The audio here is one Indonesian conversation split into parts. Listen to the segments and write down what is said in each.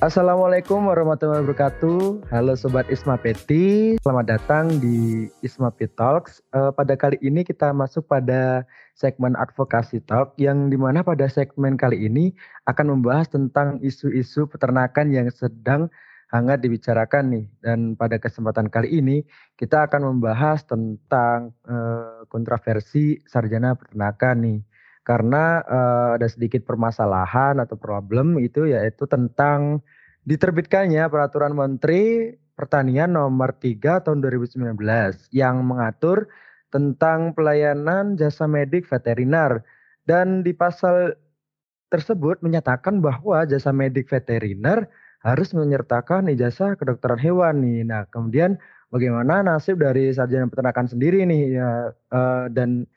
Assalamualaikum warahmatullahi wabarakatuh. Halo Sobat Isma Peti, selamat datang di Isma Pet Talks. Uh, pada kali ini kita masuk pada segmen advokasi talk yang di mana pada segmen kali ini akan membahas tentang isu-isu peternakan yang sedang hangat dibicarakan nih. Dan pada kesempatan kali ini kita akan membahas tentang uh, kontroversi sarjana peternakan nih karena uh, ada sedikit permasalahan atau problem itu yaitu tentang diterbitkannya peraturan Menteri Pertanian nomor 3 tahun 2019 yang mengatur tentang pelayanan jasa medik veteriner dan di pasal tersebut menyatakan bahwa jasa medik veteriner harus menyertakan ijazah kedokteran hewan nih. Nah, kemudian bagaimana nasib dari sarjana peternakan sendiri nih ya uh, dan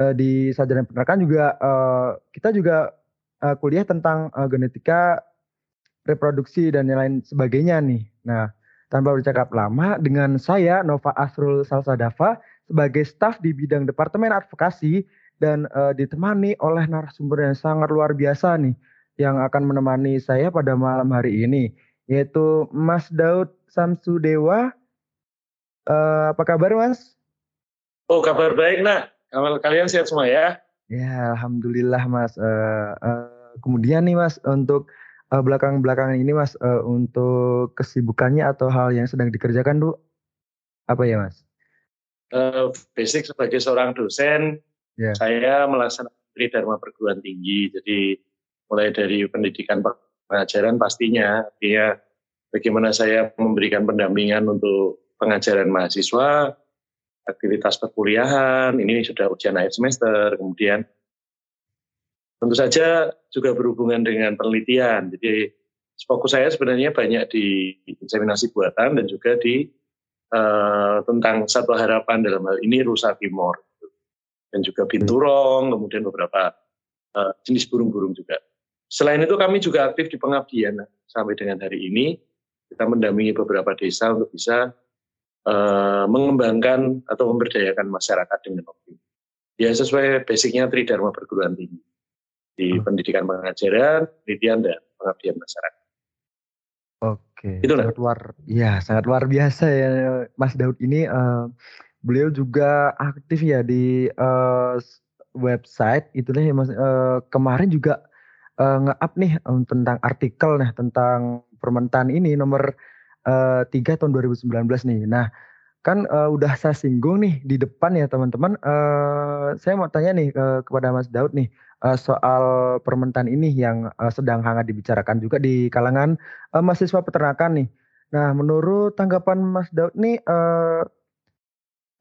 uh, di sarjana peternakan juga uh, kita juga uh, kuliah tentang uh, genetika reproduksi dan lain sebagainya nih. Nah, tanpa bercakap lama dengan saya Nova Asrul Salsadava sebagai staf di bidang Departemen Advokasi dan uh, ditemani oleh narasumber yang sangat luar biasa nih yang akan menemani saya pada malam hari ini yaitu Mas Daud Samsudewa. Uh, apa kabar Mas? Oh kabar baik nak. Kalian sehat semua ya? Ya, alhamdulillah Mas. Uh, uh, kemudian nih Mas, untuk uh, belakang-belakangan ini Mas, uh, untuk kesibukannya atau hal yang sedang dikerjakan tuh apa ya Mas? Uh, basic sebagai seorang dosen, yeah. saya melaksanakan Dharma perguruan tinggi. Jadi mulai dari pendidikan pengajaran pastinya, dia bagaimana saya memberikan pendampingan untuk pengajaran mahasiswa, aktivitas perkuliahan, ini sudah ujian akhir semester, kemudian tentu saja juga berhubungan dengan penelitian. Jadi fokus saya sebenarnya banyak di inseminasi buatan dan juga di uh, tentang satu harapan dalam hal ini rusa timor dan juga binturong, kemudian beberapa uh, jenis burung-burung juga. Selain itu kami juga aktif di pengabdian sampai dengan hari ini kita mendampingi beberapa desa untuk bisa uh, mengembangkan atau memberdayakan masyarakat dengan optimal. Ya sesuai basicnya Tridharma perguruan tinggi di hmm. pendidikan pengajaran, penelitian dan pengabdian masyarakat. Oke, itu sangat luar, ya sangat luar biasa ya Mas Daud ini. Uh, beliau juga aktif ya di uh, website itu nih Mas. Uh, kemarin juga uh, nge-up nih um, tentang artikel nih tentang permentan ini nomor uh, 3 tahun 2019 nih. Nah, kan uh, udah saya singgung nih di depan ya teman-teman. Uh, saya mau tanya nih uh, kepada Mas Daud nih uh, soal permentan ini yang uh, sedang hangat dibicarakan juga di kalangan uh, mahasiswa peternakan nih. Nah, menurut tanggapan Mas Daud nih uh,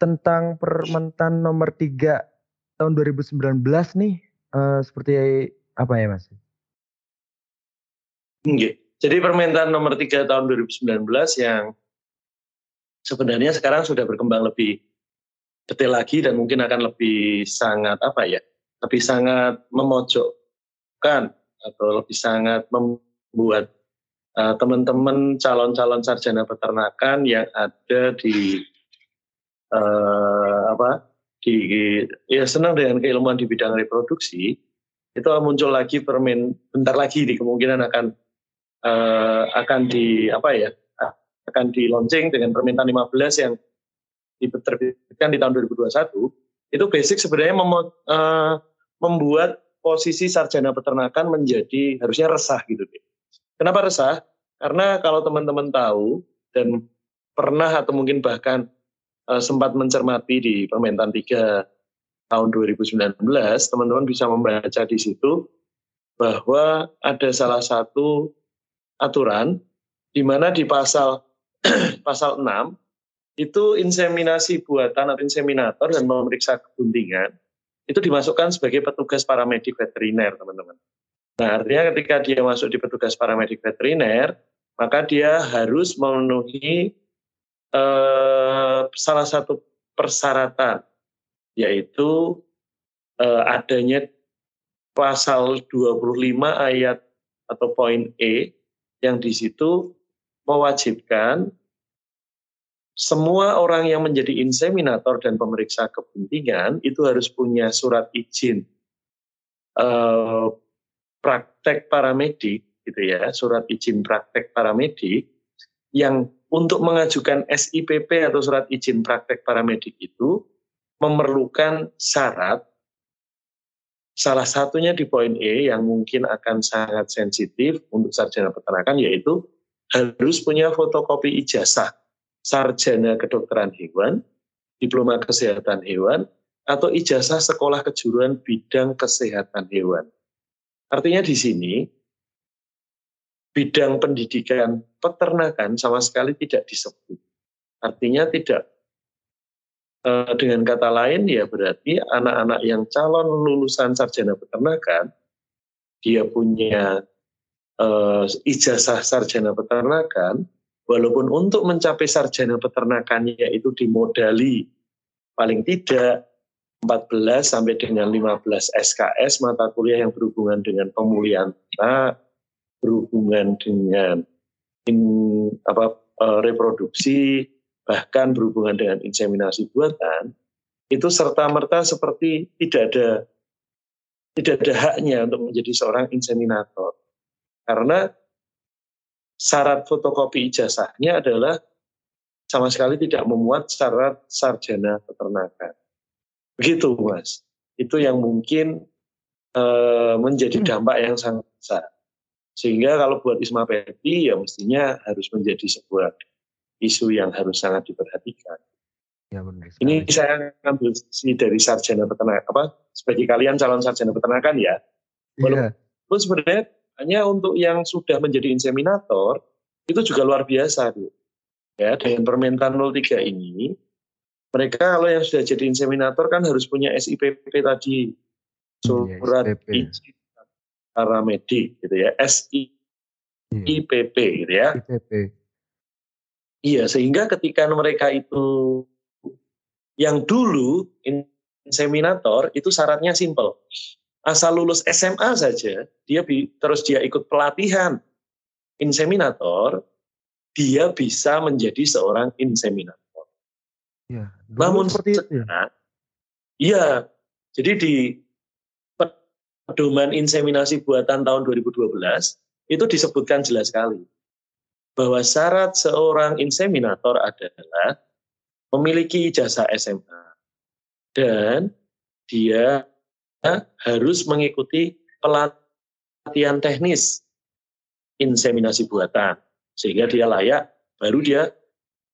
tentang permentan nomor 3 tahun 2019 nih uh, seperti apa ya Mas? Jadi permintaan nomor 3 tahun 2019 yang sebenarnya sekarang sudah berkembang lebih detail lagi dan mungkin akan lebih sangat apa ya, lebih sangat memojokkan atau lebih sangat membuat uh, teman-teman calon-calon sarjana peternakan yang ada di uh, apa di ya senang dengan keilmuan di bidang reproduksi itu muncul lagi permen bentar lagi di kemungkinan akan uh, akan di apa ya akan di launching dengan permintaan 15 yang diterbitkan di tahun 2021 itu basic sebenarnya mem, uh, membuat posisi sarjana peternakan menjadi harusnya resah gitu deh. Kenapa resah? Karena kalau teman-teman tahu dan pernah atau mungkin bahkan uh, sempat mencermati di permintaan 3 tahun 2019, teman-teman bisa membaca di situ bahwa ada salah satu aturan di mana di pasal pasal 6 itu inseminasi buatan atau inseminator dan memeriksa keguntingan itu dimasukkan sebagai petugas paramedik veteriner, teman-teman. Nah, artinya ketika dia masuk di petugas paramedik veteriner, maka dia harus memenuhi eh, salah satu persyaratan, yaitu eh, adanya pasal 25 ayat atau poin E yang di situ mewajibkan semua orang yang menjadi inseminator dan pemeriksa kepentingan itu harus punya surat izin uh, praktek paramedik gitu ya, surat izin praktek paramedik yang untuk mengajukan SIPP atau surat izin praktek paramedik itu memerlukan syarat salah satunya di poin E yang mungkin akan sangat sensitif untuk sarjana peternakan yaitu harus punya fotokopi ijazah sarjana kedokteran hewan, diploma kesehatan hewan, atau ijazah sekolah kejuruan bidang kesehatan hewan. Artinya di sini bidang pendidikan peternakan sama sekali tidak disebut. Artinya tidak dengan kata lain ya berarti anak-anak yang calon lulusan sarjana peternakan dia punya uh, ijazah sarjana peternakan walaupun untuk mencapai sarjana peternakannya itu dimodali paling tidak 14 sampai dengan 15 SKS mata kuliah yang berhubungan dengan pemulihan ternak, berhubungan dengan in, apa, uh, reproduksi, bahkan berhubungan dengan inseminasi buatan, itu serta merta seperti tidak ada tidak ada haknya untuk menjadi seorang inseminator. Karena syarat fotokopi ijazahnya adalah sama sekali tidak memuat syarat sarjana peternakan. Begitu, Mas. Itu yang mungkin uh, menjadi hmm. dampak yang sangat besar. Sehingga kalau buat Isma Peti ya mestinya harus menjadi sebuah isu yang harus sangat diperhatikan. Ya, benar Ini saya ngambil si dari sarjana peternak apa sebagai kalian calon sarjana peternakan ya. Iya. Walaupun yeah. sebenarnya hanya untuk yang sudah menjadi inseminator itu juga luar biasa, Bu. Ya, dengan permintaan 03 ini mereka kalau yang sudah jadi inseminator kan harus punya SIPP tadi. Iya, Surat izin paramedik gitu ya, SIPP gitu ya. IPP. Iya, sehingga ketika mereka itu yang dulu inseminator itu syaratnya simple. Asal lulus SMA saja, dia terus dia ikut pelatihan inseminator, dia bisa menjadi seorang inseminator. Ya, Namun seperti itu. Ya? Iya, jadi di pedoman inseminasi buatan tahun 2012 itu disebutkan jelas sekali bahwa syarat seorang inseminator adalah memiliki ijazah SMA dan dia harus mengikuti pelatihan teknis inseminasi buatan sehingga dia layak baru dia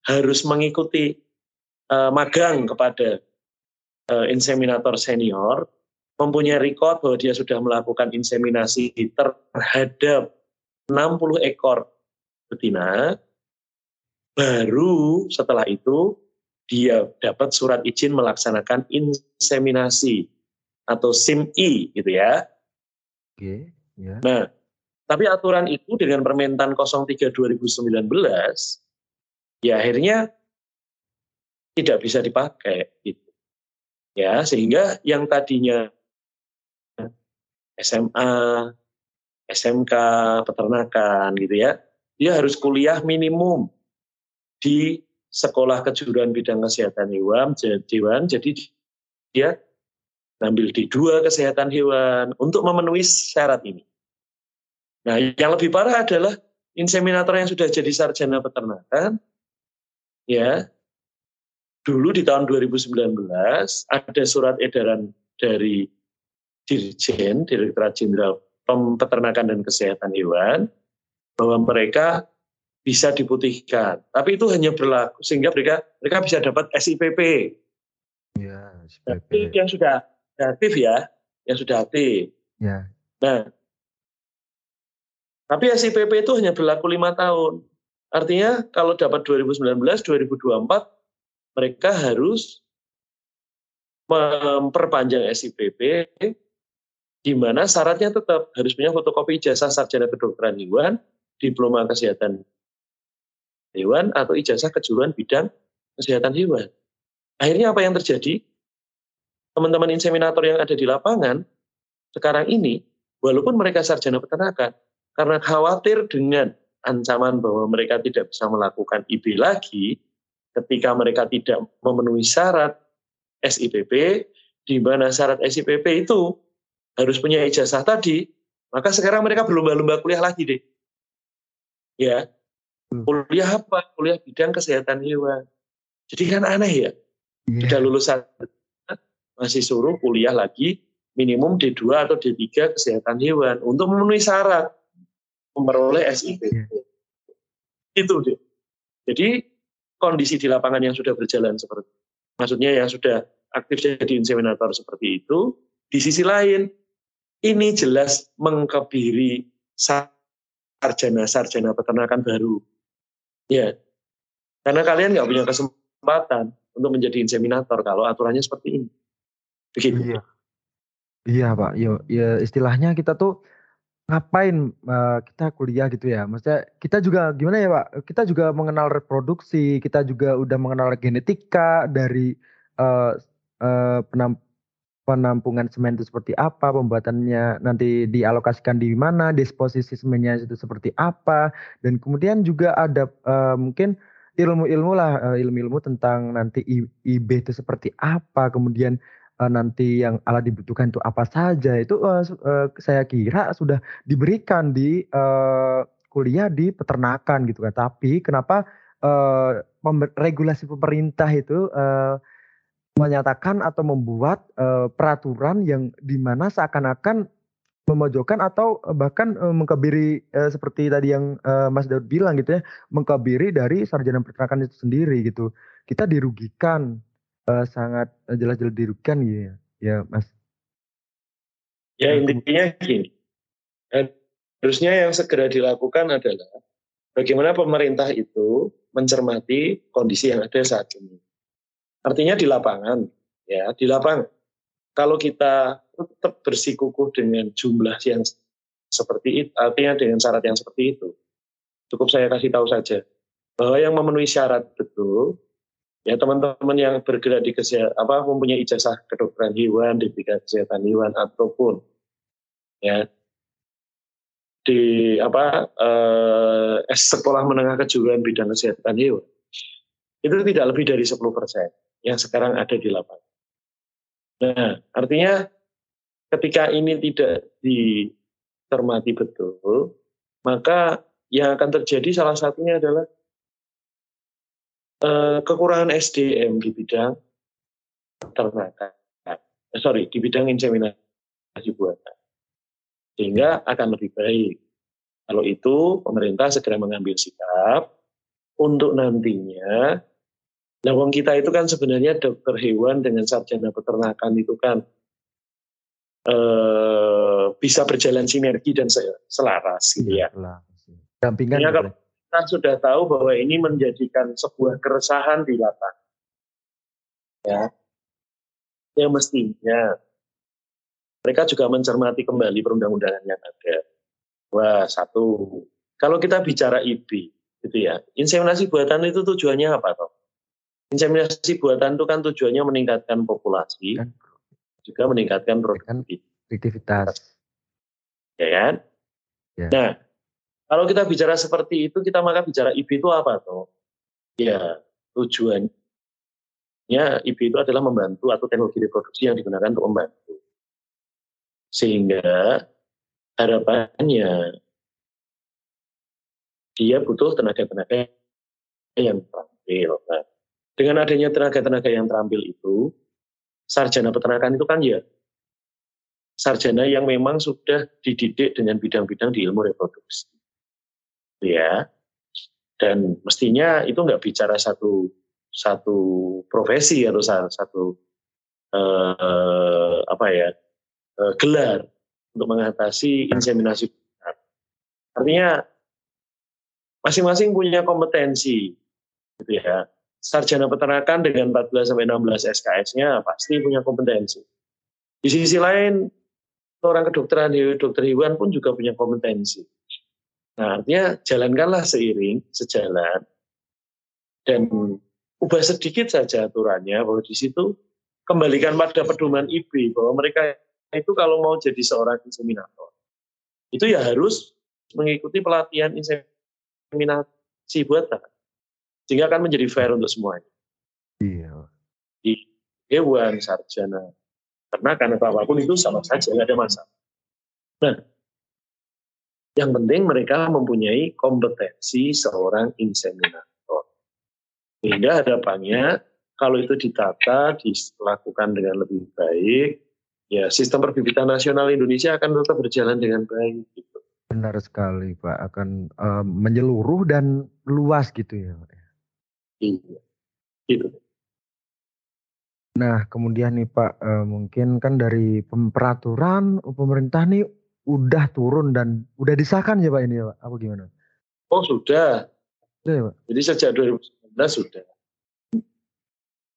harus mengikuti uh, magang kepada uh, inseminator senior mempunyai record bahwa dia sudah melakukan inseminasi terhadap 60 ekor betina, baru setelah itu dia dapat surat izin melaksanakan inseminasi atau SIMI gitu ya. Oke, ya. Nah, tapi aturan itu dengan Permentan 03 2019 ya akhirnya tidak bisa dipakai gitu. Ya, sehingga yang tadinya SMA, SMK, peternakan gitu ya. Dia harus kuliah minimum di sekolah kejuruan bidang kesehatan hewan, hewan jadi dia ngambil di dua kesehatan hewan untuk memenuhi syarat ini. Nah, yang lebih parah adalah inseminator yang sudah jadi sarjana peternakan, ya, dulu di tahun 2019 ada surat edaran dari Dirjen, Direktorat Jenderal Peternakan dan Kesehatan Hewan, bahwa mereka bisa diputihkan. Tapi itu hanya berlaku sehingga mereka mereka bisa dapat SIPP. Ya, SIPP. Tapi yang sudah aktif ya, yang sudah aktif. Ya. Nah, tapi SIPP itu hanya berlaku lima tahun. Artinya kalau dapat 2019, 2024 mereka harus memperpanjang SIPP di mana syaratnya tetap harus punya fotokopi ijazah sarjana kedokteran hewan, diploma kesehatan hewan, atau ijazah kejuruan bidang kesehatan hewan. Akhirnya apa yang terjadi? Teman-teman inseminator yang ada di lapangan sekarang ini, walaupun mereka sarjana peternakan, karena khawatir dengan ancaman bahwa mereka tidak bisa melakukan IB lagi, ketika mereka tidak memenuhi syarat SIPP, di mana syarat SIPP itu harus punya ijazah tadi, Maka sekarang mereka berlomba-lomba kuliah lagi deh. Ya, hmm. kuliah apa? Kuliah bidang kesehatan hewan. Jadi kan aneh ya. Yeah. Sudah lulusan masih suruh kuliah lagi minimum D2 atau D3 kesehatan hewan untuk memenuhi syarat memperoleh SIP. Yeah. Itu deh. Jadi kondisi di lapangan yang sudah berjalan seperti maksudnya yang sudah aktif jadi inseminator seperti itu, di sisi lain ini jelas mengkebiri sarjana-sarjana peternakan baru. Ya, karena kalian nggak punya kesempatan untuk menjadi inseminator kalau aturannya seperti ini. Begitu. Iya. Iya, Pak. Yo, ya istilahnya kita tuh ngapain uh, kita kuliah gitu ya. Maksudnya kita juga gimana ya, Pak? Kita juga mengenal reproduksi, kita juga udah mengenal genetika dari uh, uh, penamp penampungan semen itu seperti apa, pembuatannya nanti dialokasikan di mana, disposisi semennya itu seperti apa, dan kemudian juga ada uh, mungkin ilmu-ilmu lah, ilmu-ilmu tentang nanti IB itu seperti apa, kemudian uh, nanti yang alat dibutuhkan itu apa saja itu uh, uh, saya kira sudah diberikan di uh, kuliah di peternakan gitu kan. Tapi kenapa uh, regulasi pemerintah itu uh, menyatakan atau membuat uh, peraturan yang di mana seakan-akan memojokkan atau bahkan uh, mengkabiri uh, seperti tadi yang uh, Mas Daud bilang gitu ya, mengkabiri dari sarjana peternakan itu sendiri gitu. Kita dirugikan uh, sangat jelas-jelas dirugikan gitu ya, ya Mas? Ya intinya gini, harusnya yang segera dilakukan adalah bagaimana pemerintah itu mencermati kondisi yang ada saat ini. Artinya di lapangan, ya di lapangan. Kalau kita tetap bersikukuh dengan jumlah yang seperti itu, artinya dengan syarat yang seperti itu, cukup saya kasih tahu saja bahwa yang memenuhi syarat betul ya teman-teman yang bergerak di kesehatan apa mempunyai ijazah kedokteran hewan di bidang kesehatan hewan ataupun ya di apa eh, sekolah menengah kejuruan bidang kesehatan hewan itu tidak lebih dari 10 persen yang sekarang ada di lapangan. Nah, artinya ketika ini tidak dicermati betul, maka yang akan terjadi salah satunya adalah Eh, kekurangan SDM di bidang peternakan, eh, sorry di bidang inseminasi buatan, sehingga akan lebih baik. Kalau itu pemerintah segera mengambil sikap untuk nantinya Nah, kita itu kan sebenarnya dokter hewan dengan sarjana peternakan itu kan eh, bisa berjalan sinergi dan selaras gitu ya. Dampingan. Ya, kalau, kita sudah tahu bahwa ini menjadikan sebuah keresahan di lapangan. Ya, yang mestinya mereka juga mencermati kembali perundang-undangan yang ada. Wah, satu, kalau kita bicara IB, gitu ya, inseminasi buatan itu tujuannya apa toh? Inseminasi buatan itu kan tujuannya meningkatkan populasi, kan. juga meningkatkan produktivitas. Ya kan? Ya. Nah, kalau kita bicara seperti itu, kita maka bicara IB itu apa toh? Ya, tujuannya IB itu adalah membantu atau teknologi reproduksi yang digunakan untuk membantu. Sehingga harapannya dia butuh tenaga-tenaga yang terampil. Nah, dengan adanya tenaga-tenaga yang terampil itu, sarjana peternakan itu kan ya sarjana yang memang sudah dididik dengan bidang-bidang di ilmu reproduksi. Ya dan mestinya itu nggak bicara satu satu profesi atau satu eh, apa ya eh, gelar untuk mengatasi inseminasi. Artinya masing-masing punya kompetensi gitu ya sarjana peternakan dengan 14 sampai 16 SKS-nya pasti punya kompetensi. Di sisi lain orang kedokteran dokter hewan pun juga punya kompetensi. Nah, artinya jalankanlah seiring, sejalan, dan ubah sedikit saja aturannya bahwa di situ kembalikan pada pedoman IB bahwa mereka itu kalau mau jadi seorang inseminator itu ya harus mengikuti pelatihan inseminasi buatan sehingga akan menjadi fair untuk semuanya. Iya. Di hewan, sarjana, karena karena apa pun itu sama saja nggak ada masalah. Nah, Yang penting mereka mempunyai kompetensi seorang inseminator. Sehingga harapannya kalau itu ditata, dilakukan dengan lebih baik, ya sistem perbibitan nasional Indonesia akan tetap berjalan dengan baik. Gitu. Benar sekali Pak, akan uh, menyeluruh dan luas gitu ya Pak. Ya? Iya, gitu. Nah kemudian nih Pak, uh, mungkin kan dari peraturan pemerintah nih udah turun dan udah disahkan ya Pak ini ya Pak, apa gimana? Oh sudah. Sudah ya Pak? Jadi sejak 2019 sudah.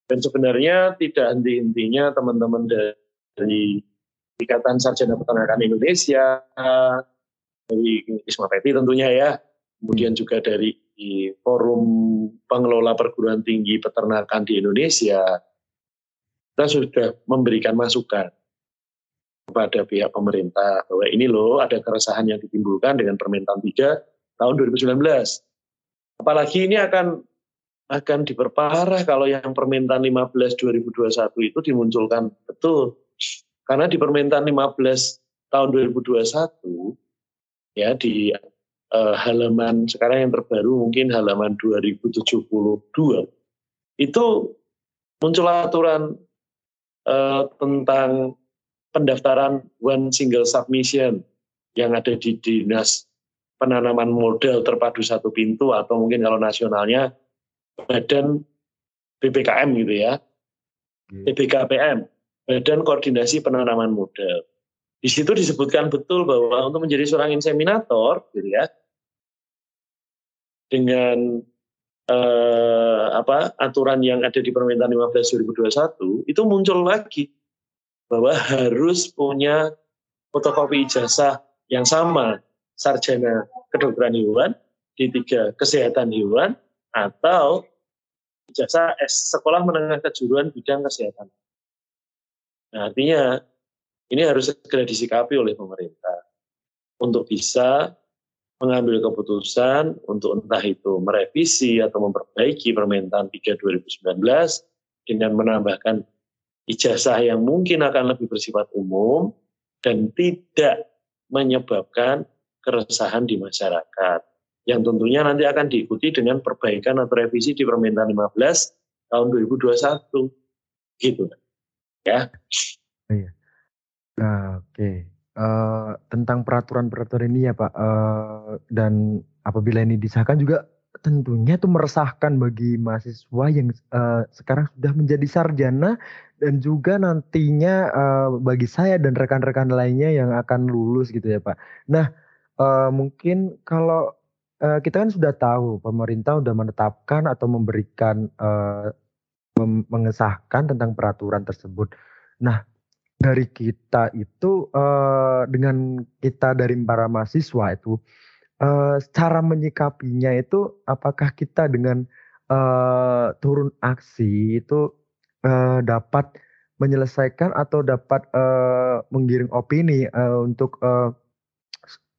Dan sebenarnya tidak henti-hentinya teman-teman dari Ikatan Sarjana Peternakan Indonesia, dari Isma Peti tentunya ya, kemudian juga dari Forum Pengelola Perguruan Tinggi Peternakan di Indonesia, kita sudah memberikan masukan kepada pihak pemerintah bahwa ini loh ada keresahan yang ditimbulkan dengan permintaan 3 tahun 2019. Apalagi ini akan akan diperparah kalau yang permintaan 15 2021 itu dimunculkan betul. Karena di permintaan 15 tahun 2021 ya di uh, halaman sekarang yang terbaru mungkin halaman 2072 itu muncul aturan uh, tentang pendaftaran one single submission yang ada di dinas penanaman model terpadu satu pintu atau mungkin kalau nasionalnya Badan BPKM gitu ya, BPKPM, Badan Koordinasi Penanaman Modal. Di situ disebutkan betul bahwa untuk menjadi seorang inseminator, gitu ya, dengan eh, apa aturan yang ada di Permentan 15 2021 itu muncul lagi bahwa harus punya fotokopi ijazah yang sama sarjana kedokteran hewan di tiga kesehatan hewan atau ijazah sekolah menengah kejuruan bidang kesehatan. Nah, artinya ini harus segera disikapi oleh pemerintah untuk bisa mengambil keputusan untuk entah itu merevisi atau memperbaiki permintaan 3 2019 dengan menambahkan ijazah yang mungkin akan lebih bersifat umum dan tidak menyebabkan keresahan di masyarakat yang tentunya nanti akan diikuti dengan perbaikan atau revisi di permintaan 15 tahun 2021 gitu ya. Iya. Nah, oke. okay. Eh, tentang peraturan-peraturan ini ya Pak uh, dan apabila ini disahkan juga tentunya itu meresahkan bagi mahasiswa yang uh, sekarang sudah menjadi sarjana dan juga nantinya uh, bagi saya dan rekan-rekan lainnya yang akan lulus gitu ya Pak. Nah, uh, mungkin kalau uh, kita kan sudah tahu pemerintah sudah menetapkan atau memberikan uh, mengesahkan tentang peraturan tersebut. Nah, dari kita itu uh, dengan kita dari para mahasiswa itu uh, cara menyikapinya itu apakah kita dengan uh, turun aksi itu uh, dapat menyelesaikan atau dapat uh, menggiring opini uh, untuk uh,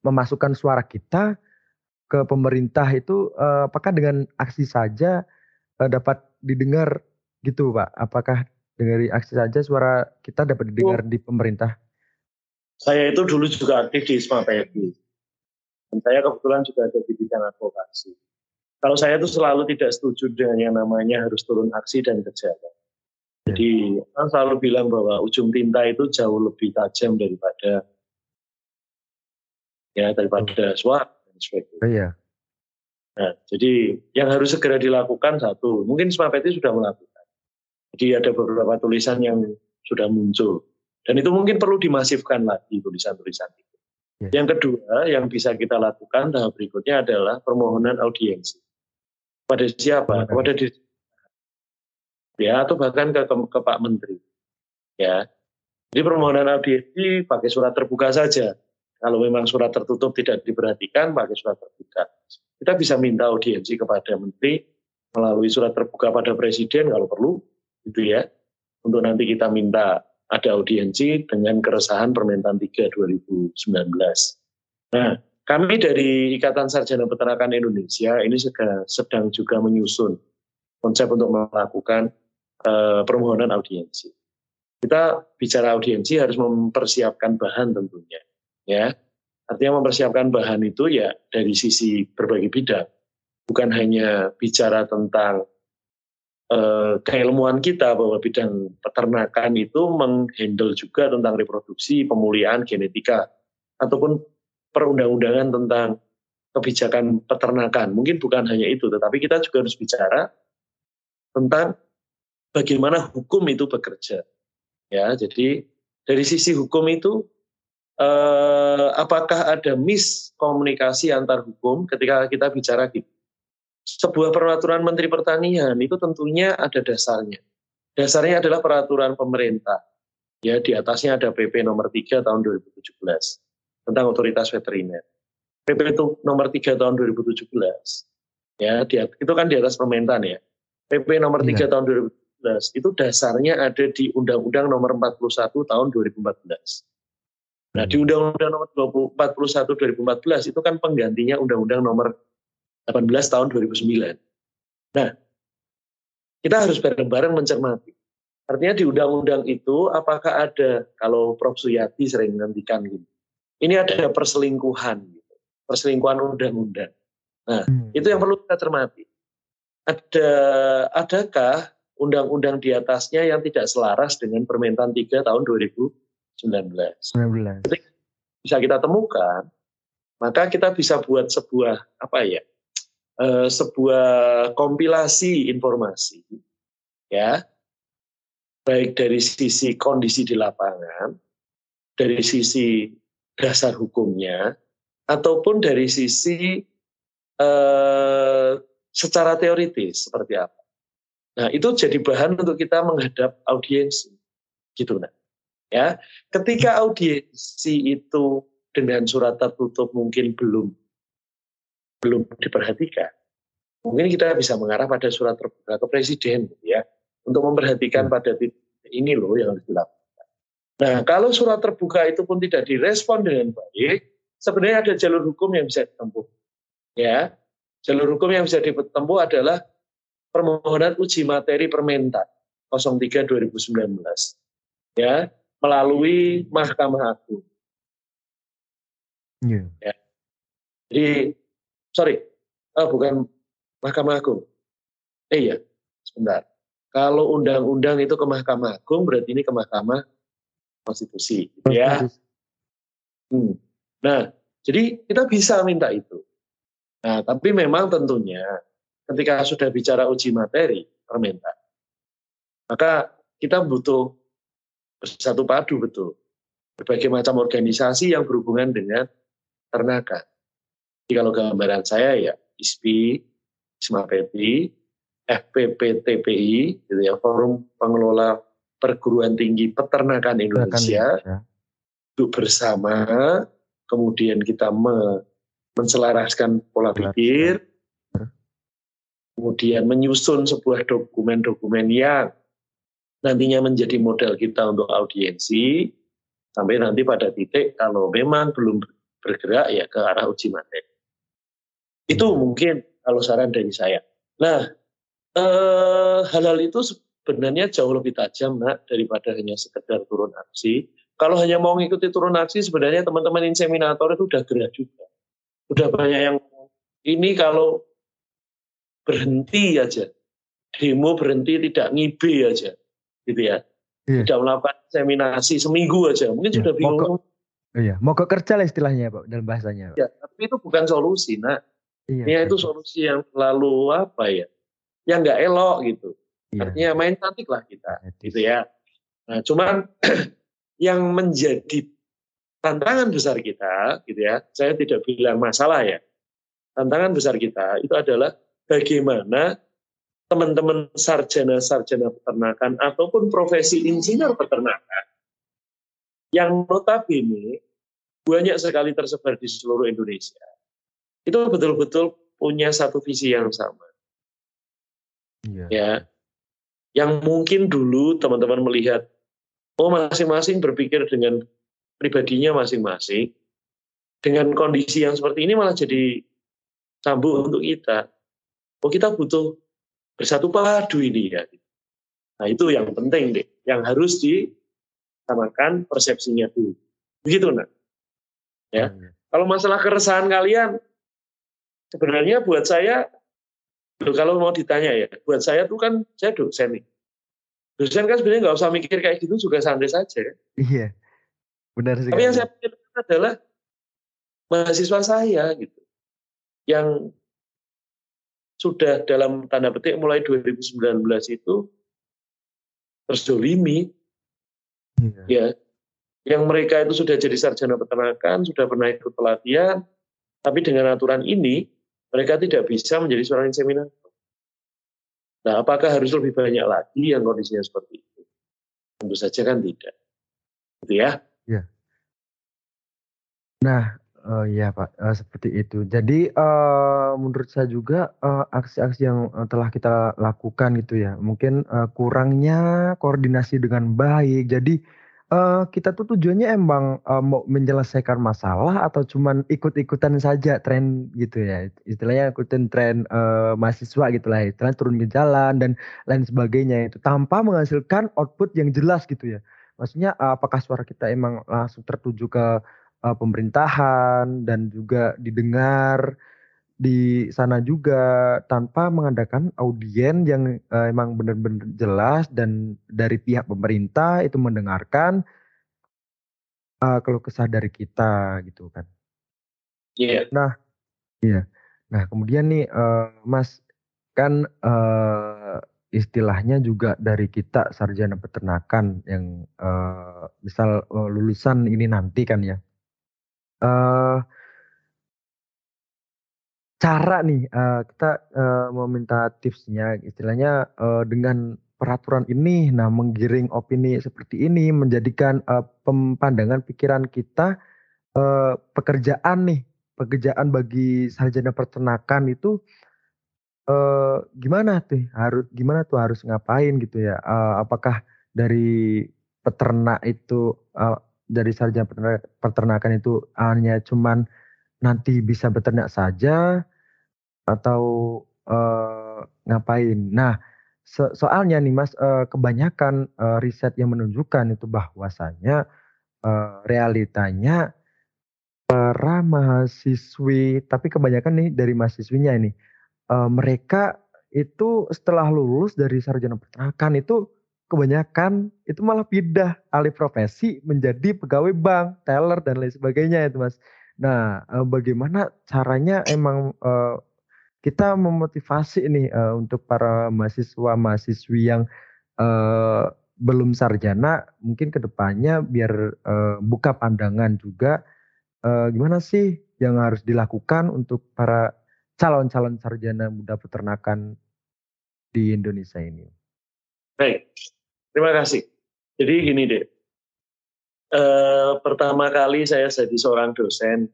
memasukkan suara kita ke pemerintah itu uh, apakah dengan aksi saja uh, dapat didengar gitu Pak? Apakah dari aksi saja suara kita dapat didengar oh. di pemerintah? Saya itu dulu juga aktif di ISMA PFI. Dan saya kebetulan juga ada di bidang advokasi. Kalau saya itu selalu tidak setuju dengan yang namanya harus turun aksi dan kerja. Jadi saya selalu bilang bahwa ujung tinta itu jauh lebih tajam daripada ya daripada suara dan sebagainya. Oh, iya. Nah, jadi yang harus segera dilakukan satu, mungkin Smapeti sudah melakukan. Jadi ada beberapa tulisan yang sudah muncul. Dan itu mungkin perlu dimasifkan lagi tulisan-tulisan itu. Ya. Yang kedua, yang bisa kita lakukan tahap berikutnya adalah permohonan audiensi. Pada siapa? Kepada diri ya atau bahkan ke, ke, ke Pak Menteri. Ya. Jadi permohonan audiensi pakai surat terbuka saja. Kalau memang surat tertutup tidak diperhatikan, pakai surat terbuka. Kita bisa minta audiensi kepada menteri melalui surat terbuka pada presiden kalau perlu, gitu ya. Untuk nanti kita minta ada audiensi dengan keresahan permintaan 3 2019. Nah, kami dari Ikatan Sarjana Peternakan Indonesia ini sedang juga menyusun konsep untuk melakukan uh, permohonan audiensi. Kita bicara audiensi harus mempersiapkan bahan tentunya ya Artinya mempersiapkan bahan itu ya dari sisi berbagai bidang. Bukan hanya bicara tentang eh, keilmuan kita bahwa bidang peternakan itu menghandle juga tentang reproduksi, pemulihan, genetika, ataupun perundang-undangan tentang kebijakan peternakan. Mungkin bukan hanya itu, tetapi kita juga harus bicara tentang bagaimana hukum itu bekerja. Ya, jadi dari sisi hukum itu eh, apakah ada miskomunikasi antar hukum ketika kita bicara gitu. Sebuah peraturan Menteri Pertanian itu tentunya ada dasarnya. Dasarnya adalah peraturan pemerintah. Ya, di atasnya ada PP nomor 3 tahun 2017 tentang otoritas veteriner. PP itu nomor 3 tahun 2017. Ya, di, itu kan di atas pemerintahan ya. PP nomor ya. 3 tahun 2017 itu dasarnya ada di Undang-Undang nomor 41 tahun 2014. Nah, di Undang-Undang nomor 41 2014 itu kan penggantinya Undang-Undang nomor 18 tahun 2009. Nah, kita harus bareng-bareng mencermati. Artinya di undang-undang itu apakah ada kalau Prof Suyati sering nantikan gitu. Ini ada perselingkuhan gitu. Perselingkuhan undang-undang. Nah, hmm. itu yang perlu kita cermati. Ada adakah undang-undang di atasnya yang tidak selaras dengan permintaan 3 tahun 2000 19. 19. Ketika bisa kita temukan, maka kita bisa buat sebuah apa ya? Uh, sebuah kompilasi informasi ya. Baik dari sisi kondisi di lapangan dari sisi dasar hukumnya ataupun dari sisi uh, secara teoritis seperti apa. Nah itu jadi bahan untuk kita menghadap audiensi gitu nah Ya, ketika audiensi itu dengan surat tertutup mungkin belum belum diperhatikan, mungkin kita bisa mengarah pada surat terbuka ke presiden, ya, untuk memperhatikan pada ini loh yang harus dilakukan. Nah, kalau surat terbuka itu pun tidak direspon dengan baik, sebenarnya ada jalur hukum yang bisa ditempuh. Ya, jalur hukum yang bisa ditempuh adalah permohonan uji materi Permentan 03 2019. Ya, melalui Mahkamah Agung. Yeah. Ya. Jadi, sorry, oh, bukan Mahkamah Agung. Eh iya, sebentar. Kalau undang-undang itu ke Mahkamah Agung, berarti ini ke Mahkamah Konstitusi. Gitu ya. Hmm. Nah, jadi kita bisa minta itu. Nah, tapi memang tentunya ketika sudah bicara uji materi permintaan, maka kita butuh bersatu padu betul. Berbagai macam organisasi yang berhubungan dengan ternakan. Jadi kalau gambaran saya ya ISPI, ISMAPETI, FPPTPI, gitu ya, Forum Pengelola Perguruan Tinggi Peternakan Indonesia, duduk bersama, kemudian kita me, menselaraskan pola pikir, kemudian menyusun sebuah dokumen-dokumen yang nantinya menjadi modal kita untuk audiensi sampai nanti pada titik kalau memang belum bergerak ya ke arah uji materi. Itu mungkin kalau saran dari saya. Nah, eh, hal-hal itu sebenarnya jauh lebih tajam nak daripada hanya sekedar turun aksi. Kalau hanya mau mengikuti turun aksi sebenarnya teman-teman inseminator itu udah gerak juga. Udah banyak yang ini kalau berhenti aja, demo berhenti tidak ngibe aja gitu ya. Iya. Tidak melakukan seminasi seminggu aja, mungkin iya. sudah bingung. Mogok, iya, mogok kerja lah istilahnya Pak dalam bahasanya. Pak. Ya, tapi itu bukan solusi, nak. Iya, ya, itu solusi yang selalu apa ya, yang nggak elok gitu. Iya. Artinya main cantik lah kita, Etis. gitu ya. Nah, cuman yang menjadi tantangan besar kita, gitu ya, saya tidak bilang masalah ya. Tantangan besar kita itu adalah bagaimana teman-teman sarjana-sarjana peternakan ataupun profesi insinyur peternakan yang notabene banyak sekali tersebar di seluruh Indonesia. Itu betul-betul punya satu visi yang sama. Ya. ya. Yang mungkin dulu teman-teman melihat oh masing-masing berpikir dengan pribadinya masing-masing. Dengan kondisi yang seperti ini malah jadi cambuk untuk kita. Oh kita butuh bersatu padu ini ya. Nah itu yang penting deh, yang harus disamakan persepsinya dulu. Begitu nak. Ya. Hmm. Kalau masalah keresahan kalian, sebenarnya buat saya, kalau mau ditanya ya, buat saya tuh kan saya dosen nih. Dosen kan sebenarnya nggak usah mikir kayak gitu juga santai saja. Iya, benar sih. Tapi yang saya pikirkan adalah mahasiswa saya gitu, yang sudah dalam tanda petik mulai 2019 itu terzolimi, iya. ya, yang mereka itu sudah jadi sarjana peternakan, sudah pernah ikut pelatihan, tapi dengan aturan ini mereka tidak bisa menjadi seorang inseminator. Nah, apakah harus lebih banyak lagi yang kondisinya seperti itu? Tentu saja kan tidak. Gitu ya. Ya. Nah, uh, ya Pak, uh, seperti itu. Jadi uh, menurut saya juga aksi-aksi uh, yang uh, telah kita lakukan gitu ya, mungkin uh, kurangnya koordinasi dengan baik. Jadi Uh, kita tuh tujuannya emang, uh, mau menyelesaikan masalah atau cuman ikut-ikutan saja tren gitu ya, istilahnya ikutin tren, uh, mahasiswa gitulah, istilahnya turun ke jalan dan lain sebagainya itu, tanpa menghasilkan output yang jelas gitu ya. Maksudnya, uh, apakah suara kita emang langsung tertuju ke, uh, pemerintahan dan juga didengar di sana juga tanpa mengadakan audien yang uh, emang benar-benar jelas dan dari pihak pemerintah itu mendengarkan uh, keluh kesah dari kita gitu kan. Iya. Yeah. Nah, iya. Nah kemudian nih uh, Mas kan uh, istilahnya juga dari kita sarjana peternakan yang uh, misal uh, lulusan ini nanti kan ya. Uh, cara nih, uh, kita, uh, mau tipsnya istilahnya, uh, dengan peraturan ini, nah menggiring opini seperti ini menjadikan, uh, pandangan pikiran kita, uh, pekerjaan nih, pekerjaan bagi sarjana peternakan itu, uh, gimana tuh harus gimana tuh harus ngapain gitu ya, uh, apakah dari peternak itu, uh, dari sarjana peternakan itu hanya cuman nanti bisa beternak saja atau uh, ngapain. Nah, so soalnya nih Mas, uh, kebanyakan, uh, riset yang menunjukkan itu bahwasanya, uh, realitanya para mahasiswi tapi kebanyakan nih dari mahasiswinya ini, uh, mereka itu setelah lulus dari sarjana peternakan itu kebanyakan itu malah pindah alih profesi menjadi pegawai bank, teller dan lain sebagainya itu Mas. Nah, uh, bagaimana caranya emang, uh, kita memotivasi ini uh, untuk para mahasiswa-mahasiswi yang uh, belum sarjana mungkin ke depannya biar uh, buka pandangan juga uh, gimana sih yang harus dilakukan untuk para calon-calon sarjana muda peternakan di Indonesia ini. Baik, terima kasih. Jadi gini deh, uh, pertama kali saya jadi seorang dosen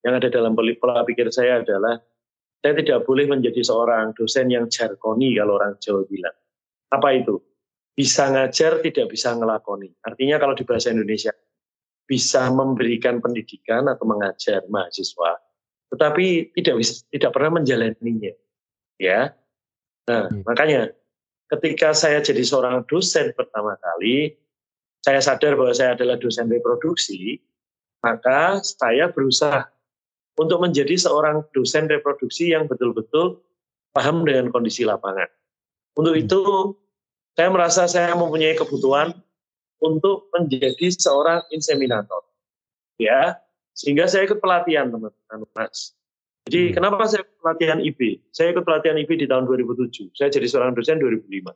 yang ada dalam pola pikir saya adalah saya tidak boleh menjadi seorang dosen yang jargoni kalau orang Jawa bilang. Apa itu? Bisa ngajar, tidak bisa ngelakoni. Artinya kalau di bahasa Indonesia, bisa memberikan pendidikan atau mengajar mahasiswa, tetapi tidak bisa, tidak pernah menjalaninya. Ya, Nah, hmm. makanya ketika saya jadi seorang dosen pertama kali, saya sadar bahwa saya adalah dosen reproduksi, maka saya berusaha untuk menjadi seorang dosen reproduksi yang betul-betul paham dengan kondisi lapangan. Untuk hmm. itu, saya merasa saya mempunyai kebutuhan untuk menjadi seorang inseminator. Ya, sehingga saya ikut pelatihan teman-teman Mas. Jadi hmm. kenapa saya ikut pelatihan IB? Saya ikut pelatihan IB di tahun 2007. Saya jadi seorang dosen 2005.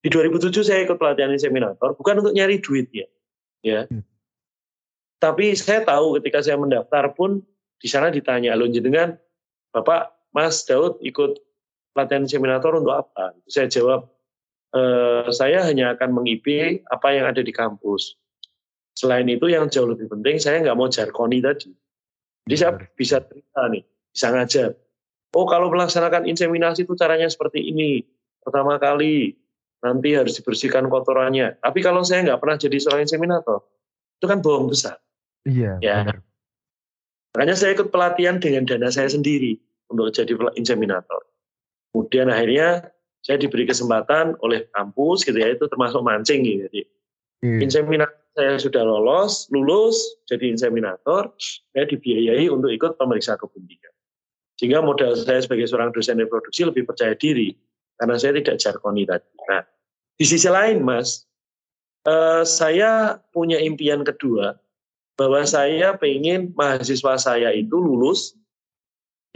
Di 2007 saya ikut pelatihan inseminator bukan untuk nyari duitnya, ya. Hmm. Tapi saya tahu ketika saya mendaftar pun di sana ditanya, lo jenengan Bapak Mas Daud ikut pelatihan seminator untuk apa? Saya jawab, e, saya hanya akan mengip apa yang ada di kampus. Selain itu yang jauh lebih penting, saya nggak mau jarkoni tadi. Jadi saya bisa cerita nih, bisa ngajar. Oh kalau melaksanakan inseminasi itu caranya seperti ini. Pertama kali, nanti harus dibersihkan kotorannya. Tapi kalau saya nggak pernah jadi seorang inseminator, itu kan bohong besar. Iya. Ya. Benar. Makanya saya ikut pelatihan dengan dana saya sendiri untuk jadi inseminator. Kemudian akhirnya saya diberi kesempatan oleh kampus gitu ya, itu termasuk mancing gitu. Jadi Hmm. Inseminator saya sudah lolos, lulus jadi inseminator, saya dibiayai untuk ikut pemeriksa kebun tiga. Sehingga modal saya sebagai seorang dosen reproduksi lebih percaya diri karena saya tidak jarkoni tadi. Nah, di sisi lain, Mas, eh, saya punya impian kedua bahwa saya pengen mahasiswa saya itu lulus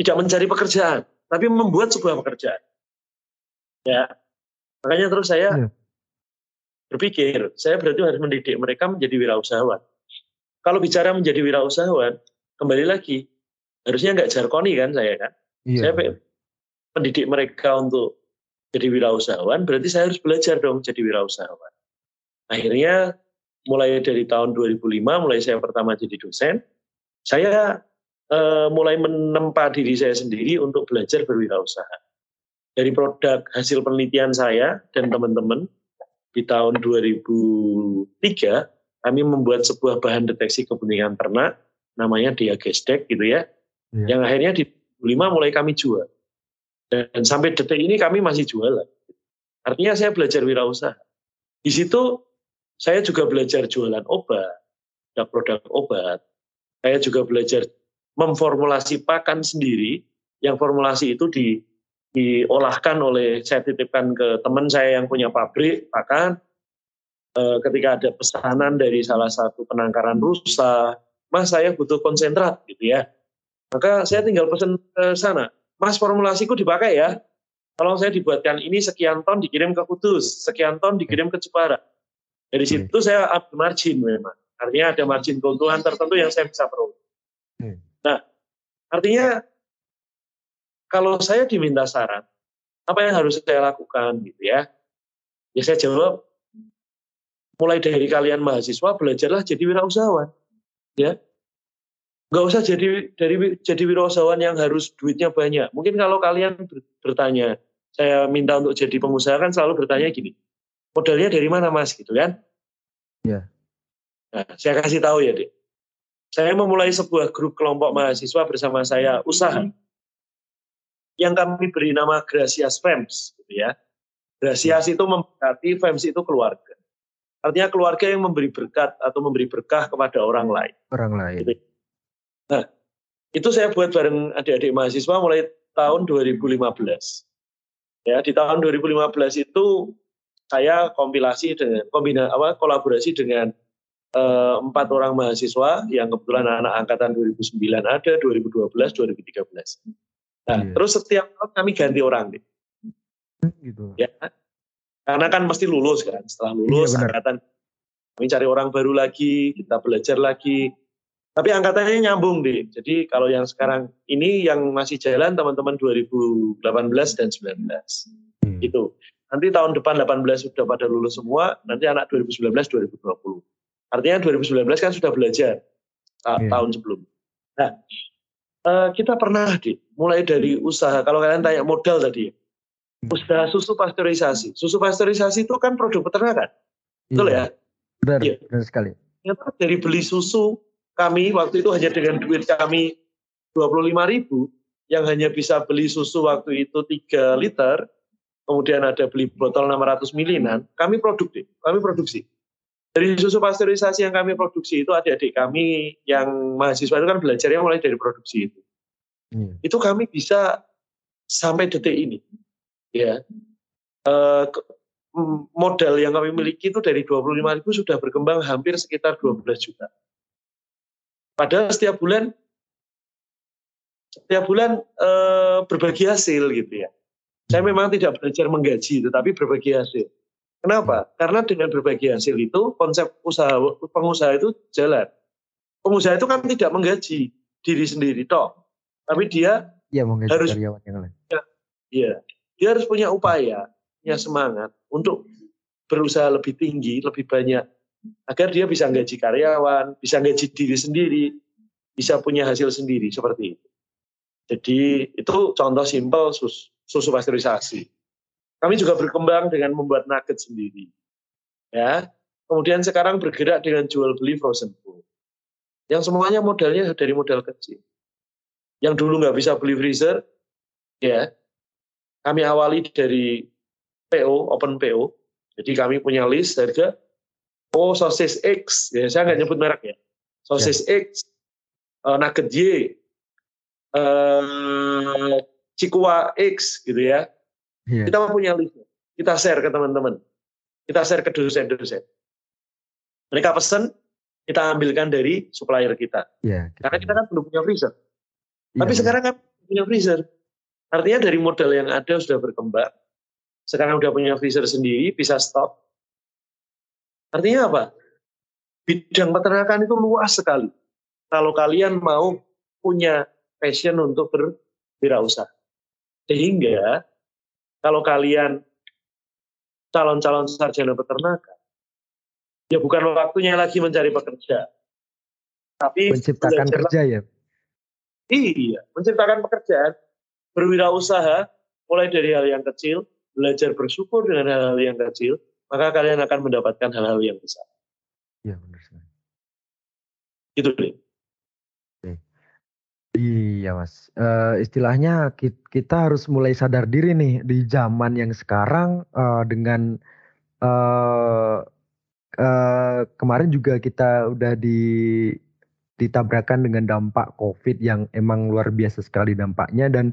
tidak mencari pekerjaan, tapi membuat sebuah pekerjaan. Ya, makanya terus saya ya. berpikir, saya berarti harus mendidik mereka menjadi wirausahawan. Kalau bicara menjadi wirausahawan, kembali lagi, harusnya nggak jarkoni kan saya kan. Iya. Saya mendidik mereka untuk jadi wirausahawan, berarti saya harus belajar dong jadi wirausahawan. Akhirnya mulai dari tahun 2005, mulai saya pertama jadi dosen, saya uh, mulai menempa diri saya sendiri untuk belajar berwirausaha dari produk hasil penelitian saya dan teman-teman di tahun 2003 kami membuat sebuah bahan deteksi kepentingan ternak namanya Diagestek gitu ya, ya. yang akhirnya di 5 mulai kami jual dan sampai detik ini kami masih jualan. Artinya saya belajar wirausaha. Di situ saya juga belajar jualan obat, produk obat. Saya juga belajar memformulasi pakan sendiri, yang formulasi itu di diolahkan oleh saya titipkan ke teman saya yang punya pabrik bahkan e, ketika ada pesanan dari salah satu penangkaran rusa mas saya butuh konsentrat gitu ya maka saya tinggal pesan ke sana mas formulasiku dipakai ya kalau saya dibuatkan ini sekian ton dikirim ke Kudus sekian ton dikirim ke Jepara dari hmm. situ saya up margin memang artinya ada margin keuntungan tertentu yang saya bisa peroleh hmm. nah artinya kalau saya diminta saran, apa yang harus saya lakukan gitu ya? Ya saya jawab, mulai dari kalian mahasiswa belajarlah jadi wirausahawan, ya. Nggak usah jadi dari jadi wirausahawan yang harus duitnya banyak. Mungkin kalau kalian bertanya, saya minta untuk jadi pengusaha kan selalu bertanya gini, modalnya dari mana mas gitu kan? Ya. Nah, saya kasih tahu ya dek. Saya memulai sebuah grup kelompok mahasiswa bersama saya usaha yang kami beri nama Gracias Fems, gitu ya. Gracias itu memberkati, Fems itu keluarga. Artinya keluarga yang memberi berkat atau memberi berkah kepada orang lain. Orang lain. Gitu. Nah, itu saya buat bareng adik-adik mahasiswa mulai tahun 2015. Ya, di tahun 2015 itu saya kompilasi dengan kombina apa kolaborasi dengan eh, empat orang mahasiswa yang kebetulan anak angkatan 2009 ada, 2012, 2013. Nah, yeah. terus setiap tahun kami ganti orang deh. Gitu. Ya. Karena kan mesti lulus kan. Setelah iya, lulus yeah, angkatan kami cari orang baru lagi, kita belajar lagi. Tapi angkatannya nyambung deh. Jadi kalau yang sekarang ini yang masih jalan teman-teman 2018 dan 19. Hmm. Gitu. Nanti tahun depan 18 sudah pada lulus semua, nanti anak 2019 2020. Artinya 2019 kan sudah belajar yeah. tahun sebelum. Nah, uh, kita pernah di mulai dari usaha kalau kalian tanya modal tadi hmm. usaha susu pasteurisasi susu pasteurisasi itu kan produk peternakan betul iya. ya benar ya. benar sekali dari beli susu kami waktu itu hanya dengan duit kami dua puluh lima ribu yang hanya bisa beli susu waktu itu 3 liter kemudian ada beli botol 600 milinan kami produksi kami produksi dari susu pasteurisasi yang kami produksi itu adik-adik kami yang mahasiswa itu kan belajarnya mulai dari produksi itu. Hmm. Itu kami bisa sampai detik ini. Ya. Uh, modal yang kami miliki itu dari 25 ribu sudah berkembang hampir sekitar 12 juta. Padahal setiap bulan setiap bulan uh, berbagi hasil gitu ya. Saya hmm. memang tidak belajar menggaji, tetapi berbagi hasil. Kenapa? Karena dengan berbagi hasil itu konsep usaha pengusaha itu jalan. Pengusaha itu kan tidak menggaji diri sendiri toh, tapi dia ya, harus karyawan yang lain. Ya, ya, dia harus punya upaya, punya semangat untuk berusaha lebih tinggi, lebih banyak agar dia bisa gaji karyawan, bisa gaji diri sendiri, bisa punya hasil sendiri seperti itu. Jadi itu contoh simpel sus, susu pasteurisasi. Kami juga berkembang dengan membuat nugget sendiri. Ya. Kemudian sekarang bergerak dengan jual beli frozen food. Yang semuanya modalnya dari modal kecil. Yang dulu nggak bisa beli freezer, ya kami awali dari PO, open PO. Jadi kami punya list harga, oh sosis X, ya saya nggak nyebut merek ya, sosis ya. X, uh, nugget Y, uh, Cikua X gitu ya. ya. Kita punya list, kita share ke teman-teman, kita share ke dosen-dosen. Mereka pesen, kita ambilkan dari supplier kita. Ya, kita Karena kita kan belum punya freezer. Ya, Tapi ya. sekarang kan punya freezer. Artinya dari modal yang ada sudah berkembang. Sekarang sudah punya freezer sendiri, bisa stop. Artinya apa? Bidang peternakan itu luas sekali. Kalau kalian mau punya passion untuk berwirausaha. Sehingga kalau kalian calon-calon sarjana peternakan, ya bukan waktunya lagi mencari pekerja. Tapi menciptakan kerja ya. Iya, menciptakan pekerjaan, berwirausaha, mulai dari hal yang kecil, belajar bersyukur dengan hal-hal yang kecil, maka kalian akan mendapatkan hal-hal yang besar. Iya benar sekali. Itu deh. Iya mas, uh, istilahnya kita harus mulai sadar diri nih di zaman yang sekarang uh, dengan uh, uh, kemarin juga kita udah di ditabrakan dengan dampak COVID yang emang luar biasa sekali dampaknya dan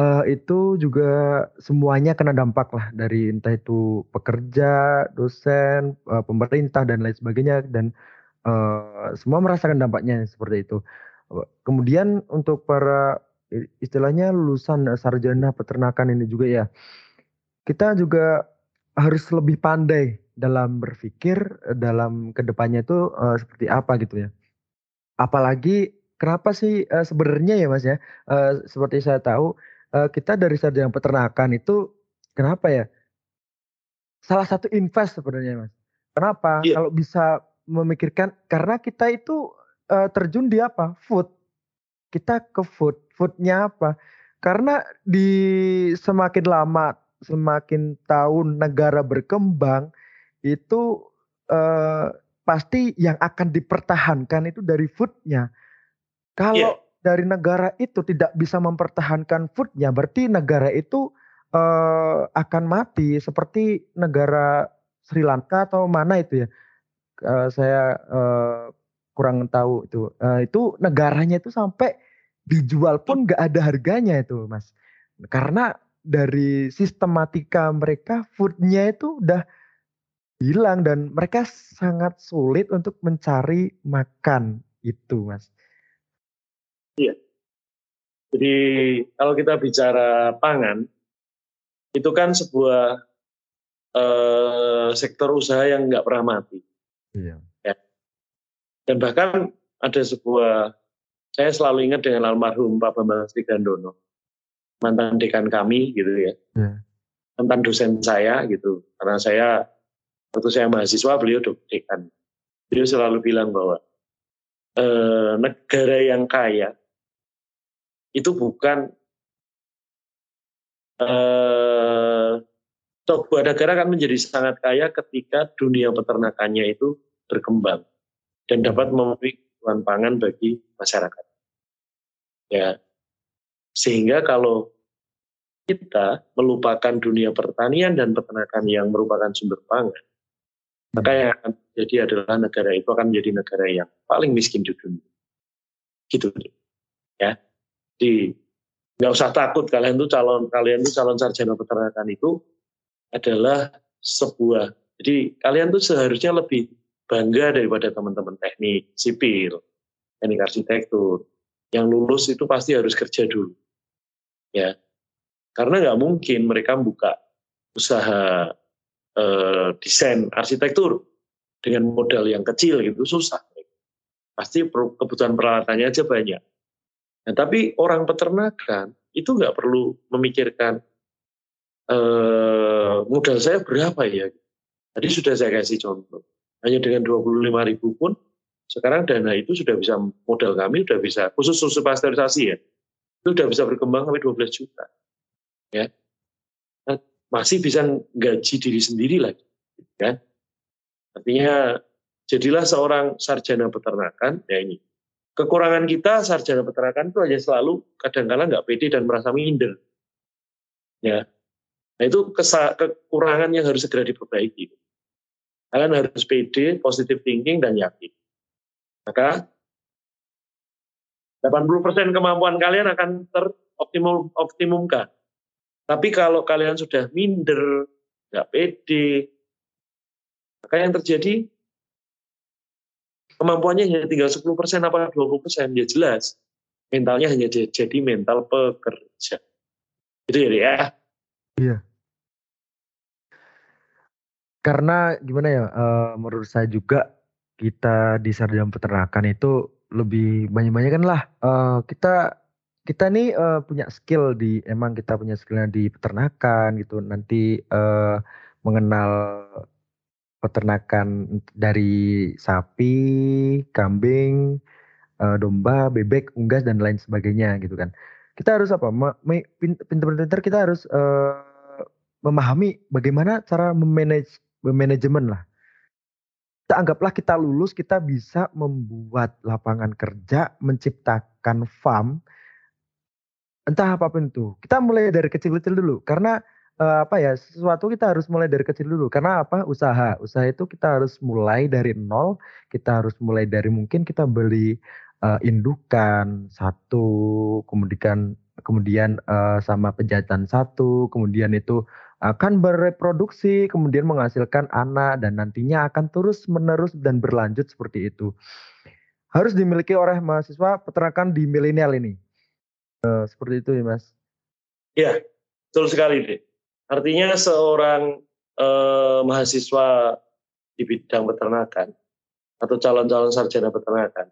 Uh, itu juga semuanya kena dampak lah dari entah itu pekerja, dosen, uh, pemerintah dan lain sebagainya dan uh, semua merasakan dampaknya seperti itu. kemudian untuk para istilahnya lulusan sarjana peternakan ini juga ya, kita juga harus lebih pandai dalam berpikir, dalam ke depannya itu, uh, seperti apa gitu ya. Apalagi kenapa sih, uh, sebenarnya ya Mas ya, uh, seperti saya tahu kita dari sarjana peternakan itu kenapa ya? Salah satu invest sebenarnya Mas. Kenapa? Yeah. Kalau bisa memikirkan karena kita itu uh, terjun di apa? Food. Kita ke food. Foodnya apa? Karena di semakin lama, semakin tahun negara berkembang itu uh, pasti yang akan dipertahankan itu dari foodnya. Kalau yeah dari negara itu tidak bisa mempertahankan foodnya, berarti negara itu uh, akan mati seperti negara Sri Lanka atau mana itu ya? Uh, saya uh, kurang tahu itu. Uh, itu negaranya itu sampai dijual pun nggak ada harganya itu, mas. Karena dari sistematika mereka foodnya itu udah hilang dan mereka sangat sulit untuk mencari makan itu, mas. Iya. Jadi kalau kita bicara pangan, itu kan sebuah eh, sektor usaha yang nggak pernah mati. Iya. Ya. Dan bahkan ada sebuah, saya selalu ingat dengan almarhum Pak Bambang Gandono, mantan dekan kami gitu ya, ya. mantan dosen saya gitu, karena saya waktu saya mahasiswa beliau dekan, beliau selalu bilang bahwa eh, negara yang kaya itu bukan eh, sebuah negara akan menjadi sangat kaya ketika dunia peternakannya itu berkembang dan dapat memenuhi kebutuhan pangan bagi masyarakat. Ya, sehingga kalau kita melupakan dunia pertanian dan peternakan yang merupakan sumber pangan, maka yang akan terjadi adalah negara itu akan menjadi negara yang paling miskin di dunia. Gitu, ya di nggak usah takut kalian tuh calon kalian tuh calon sarjana peternakan itu adalah sebuah jadi kalian tuh seharusnya lebih bangga daripada teman-teman teknik sipil teknik arsitektur. Yang lulus itu pasti harus kerja dulu ya. Karena nggak mungkin mereka buka usaha eh, desain arsitektur dengan modal yang kecil gitu susah. Pasti kebutuhan peralatannya aja banyak Nah, tapi orang peternakan itu nggak perlu memikirkan eh, modal saya berapa ya. Tadi sudah saya kasih contoh. Hanya dengan 25 ribu pun sekarang dana itu sudah bisa modal kami sudah bisa khusus susu pasteurisasi ya itu sudah bisa berkembang sampai 12 juta ya nah, masih bisa gaji diri sendiri lagi kan artinya jadilah seorang sarjana peternakan ya ini Kekurangan kita sarjana peternakan itu hanya selalu kadang-kala nggak pede dan merasa minder. Ya, nah itu kesa kekurangan yang harus segera diperbaiki. Kalian harus pede, positive thinking, dan yakin. Maka 80% kemampuan kalian akan teroptimum optimumkan. Tapi kalau kalian sudah minder, nggak pede, maka yang terjadi kemampuannya hanya tinggal 10% apa 20%, ya jelas. Mentalnya hanya jadi mental pekerja. Itu ya, ya. Iya. Karena gimana ya, uh, menurut saya juga kita di sarjana peternakan itu lebih banyak kan lah uh, kita kita nih uh, punya skill di emang kita punya skillnya di peternakan gitu nanti uh, mengenal peternakan dari sapi, kambing, uh, domba, bebek, unggas dan lain sebagainya gitu kan. Kita harus apa? Pinter-pinter kita harus uh, memahami bagaimana cara memanage manajemen lah. Kita anggaplah kita lulus, kita bisa membuat lapangan kerja, menciptakan farm, entah apa pun itu. Kita mulai dari kecil-kecil dulu, karena uh, apa ya sesuatu kita harus mulai dari kecil dulu karena apa usaha usaha itu kita harus mulai dari nol kita harus mulai dari mungkin kita beli uh, indukan satu kemudian kemudian uh, sama penjahitan satu kemudian itu akan bereproduksi, kemudian menghasilkan anak dan nantinya akan terus menerus dan berlanjut seperti itu. Harus dimiliki oleh mahasiswa peternakan di milenial ini. Uh, seperti itu ya mas. Iya, betul sekali deh. Artinya seorang uh, mahasiswa di bidang peternakan atau calon-calon sarjana peternakan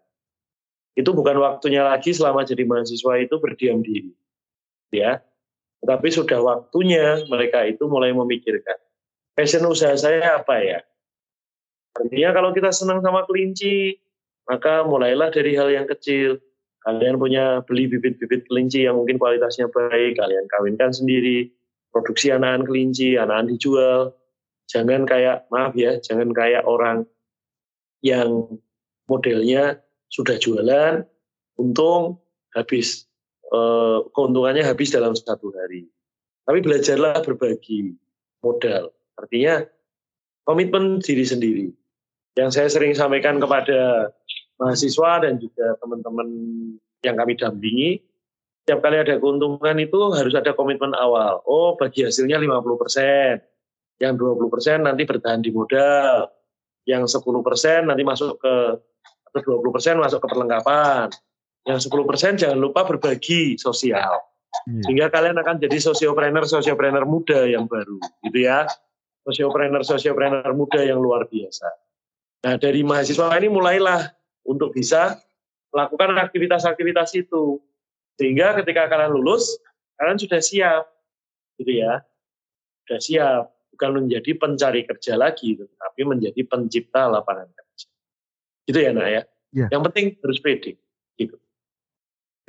itu bukan waktunya lagi selama jadi mahasiswa itu berdiam diri, ya tetapi sudah waktunya mereka itu mulai memikirkan, passion usaha saya apa ya? Artinya kalau kita senang sama kelinci, maka mulailah dari hal yang kecil. Kalian punya beli bibit-bibit kelinci yang mungkin kualitasnya baik, kalian kawinkan sendiri, produksi anakan kelinci, anakan dijual. Jangan kayak, maaf ya, jangan kayak orang yang modelnya sudah jualan, untung habis Eh, keuntungannya habis dalam satu hari. Tapi belajarlah berbagi modal. Artinya komitmen diri sendiri. Yang saya sering sampaikan kepada mahasiswa dan juga teman-teman yang kami dampingi, setiap kali ada keuntungan itu harus ada komitmen awal. Oh, bagi hasilnya 50%. Yang 20% nanti bertahan di modal. Yang 10% nanti masuk ke atau 20% masuk ke perlengkapan yang 10% jangan lupa berbagi sosial. Hmm. Sehingga kalian akan jadi sosiopreneur sosiopreneur muda yang baru, gitu ya. Sosiopreneur sosiopreneur muda yang luar biasa. Nah, dari mahasiswa ini mulailah untuk bisa melakukan aktivitas-aktivitas itu. Sehingga ketika kalian lulus, kalian sudah siap, gitu ya. Sudah siap, bukan menjadi pencari kerja lagi, tapi menjadi pencipta lapangan kerja. Gitu ya, nak ya. ya. Yang penting harus pede, gitu.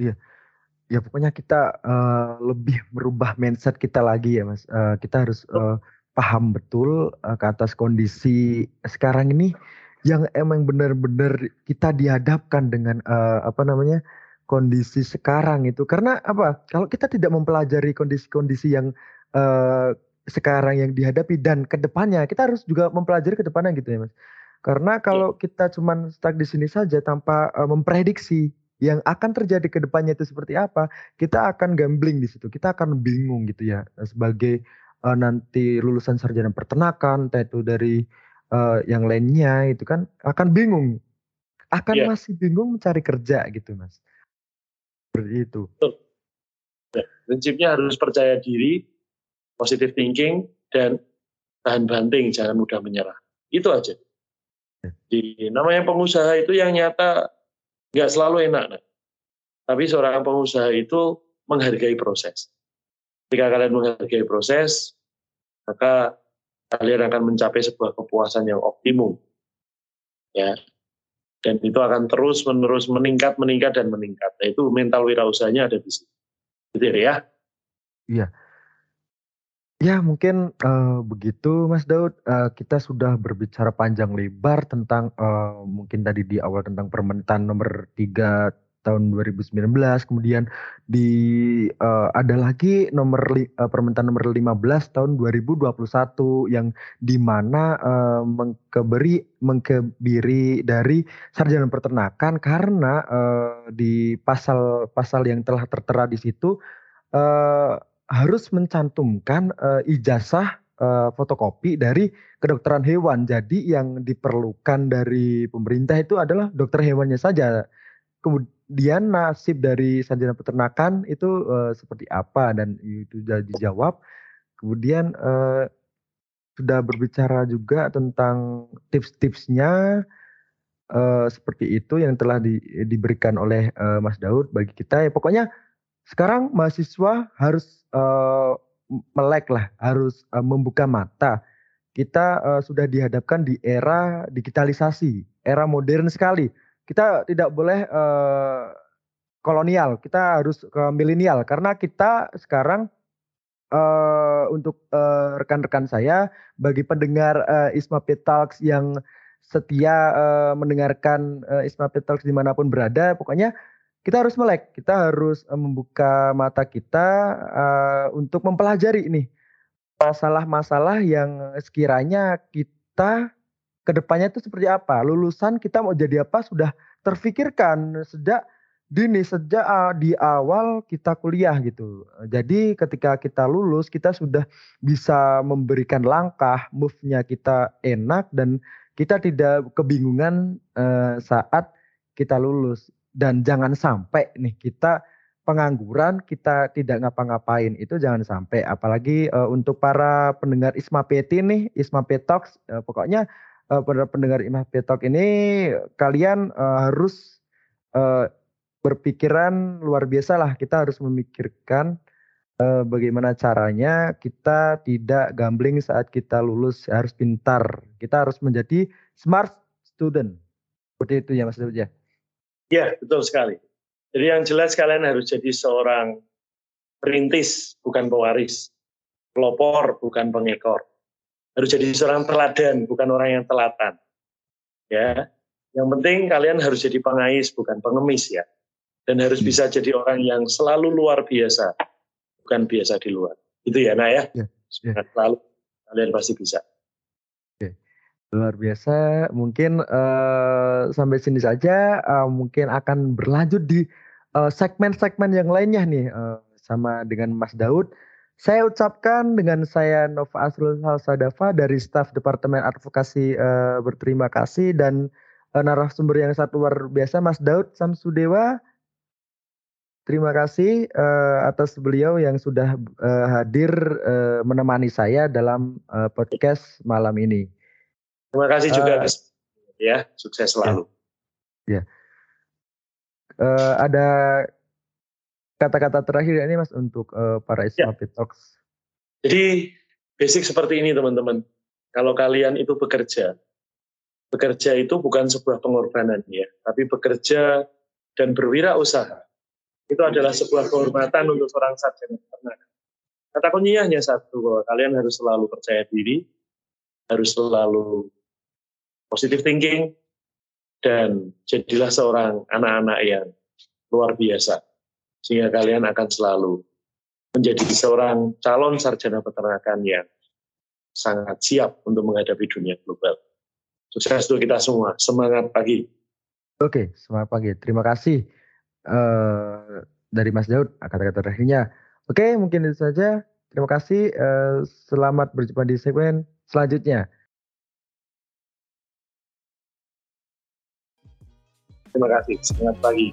Iya. Ya pokoknya kita, uh, lebih merubah mindset kita lagi ya Mas, uh, kita harus, uh, paham betul, uh, ke atas kondisi sekarang ini, yang emang benar-benar kita dihadapkan dengan, uh, apa namanya, kondisi sekarang itu. Karena apa, kalau kita tidak mempelajari kondisi-kondisi yang, uh, sekarang yang dihadapi dan ke depannya, kita harus juga mempelajari ke depannya gitu ya Mas. Karena iya. kalau kita cuman stuck di sini saja tanpa, uh, memprediksi yang akan terjadi ke depannya itu seperti apa, kita akan gambling di situ. Kita akan bingung gitu ya sebagai uh, nanti lulusan sarjana peternakan, entah itu dari uh, yang lainnya itu kan akan bingung. Akan yeah. masih bingung mencari kerja gitu, Mas. Seperti itu. Ya, prinsipnya harus percaya diri, positive thinking dan tahan banting, jangan mudah menyerah. Itu aja. Ya. Di namanya pengusaha itu yang nyata nggak selalu enak. Nah. Tapi seorang pengusaha itu menghargai proses. Jika kalian menghargai proses, maka kalian akan mencapai sebuah kepuasan yang optimum. Ya. Dan itu akan terus menerus meningkat, meningkat dan meningkat. Nah, itu mental wirausahanya ada di situ. Gitu ya. Iya. Ya mungkin uh, begitu Mas Daud, uh, kita sudah berbicara panjang lebar tentang uh, mungkin tadi di awal tentang permentan nomor 3 tahun 2019 kemudian di uh, ada lagi nomor uh, permintaan nomor 15 tahun 2021 yang di mana uh, mengkeberi mengkebiri dari sarjana peternakan karena uh, di pasal-pasal yang telah tertera di situ uh, harus mencantumkan uh, ijazah fotokopi dari kedokteran hewan. Jadi yang diperlukan dari pemerintah itu adalah dokter hewannya saja. Kemudian nasib dari sarjana peternakan itu uh, seperti apa dan itu sudah dijawab. Kemudian uh, sudah berbicara juga tentang tips-tipsnya uh, seperti itu yang telah di, diberikan oleh uh, Mas Daud bagi kita. Ya, pokoknya sekarang mahasiswa harus uh, melek lah, harus uh, membuka mata. Kita uh, sudah dihadapkan di era digitalisasi, era modern sekali. Kita tidak boleh uh, kolonial, kita harus ke milenial. Karena kita sekarang uh, untuk rekan-rekan uh, saya bagi pendengar uh, Isma Talks yang setia uh, mendengarkan uh, Isma Talks di mana pun berada, pokoknya kita harus melek, kita harus uh, membuka mata kita uh, untuk mempelajari ini masalah-masalah yang sekiranya kita ke depannya itu seperti apa. Lulusan kita mau jadi apa sudah terfikirkan sejak dini, sejak uh, di awal kita kuliah gitu. Jadi ketika kita lulus kita sudah bisa memberikan langkah, move-nya kita enak dan kita tidak kebingungan uh, saat kita lulus dan jangan sampai nih kita pengangguran kita tidak ngapa-ngapain itu jangan sampai apalagi uh, untuk para pendengar Isma Peti nih Isma Petox uh, pokoknya uh, para pendengar Isma Petok ini kalian uh, harus uh, berpikiran luar biasa lah kita harus memikirkan uh, bagaimana caranya kita tidak gambling saat kita lulus harus pintar kita harus menjadi smart student seperti itu ya Mas ya Ya, betul sekali. Jadi yang jelas kalian harus jadi seorang perintis, bukan pewaris. Pelopor, bukan pengekor. Harus jadi seorang teladan, bukan orang yang telatan. Ya, yang penting kalian harus jadi pengais, bukan pengemis ya. Dan harus bisa jadi orang yang selalu luar biasa, bukan biasa di luar. Itu ya, Nah ya. ya, ya. Selalu kalian pasti bisa. Luar biasa, mungkin uh, sampai sini saja, uh, mungkin akan berlanjut di segmen segmen-segmen yang lainnya nih uh, sama dengan Mas Daud. Saya ucapkan dengan saya Nova Asrul Salsadava dari staf Departemen Advokasi uh, berterima kasih dan uh, narasumber yang satu luar biasa Mas Daud Samsudewa. Terima kasih uh, atas beliau yang sudah uh, hadir uh, menemani saya dalam podcast malam ini. Terima kasih juga uh, ya, sukses selalu. Ya. ya. Uh, ada kata-kata terakhir ini Mas untuk uh, para Islam ya. Talks. Jadi basic seperti ini teman-teman. Kalau kalian itu bekerja, bekerja itu bukan sebuah pengorbanan ya, tapi bekerja dan berwirausaha itu adalah sebuah kehormatan untuk seorang sarjana peternak. Kata kuncinya hanya satu bahwa kalian harus selalu percaya diri, harus selalu positive thinking, dan jadilah seorang anak-anak yang luar biasa. Sehingga kalian akan selalu menjadi seorang calon sarjana peternakan yang sangat siap untuk menghadapi dunia global. Sukses untuk kita semua. Semangat pagi. Oke, semangat pagi. Terima kasih uh, dari Mas Daud kata-kata terakhirnya. Oke, mungkin itu saja. Terima kasih. Uh, selamat berjumpa di segmen selanjutnya. Terima kasih. Selamat pagi.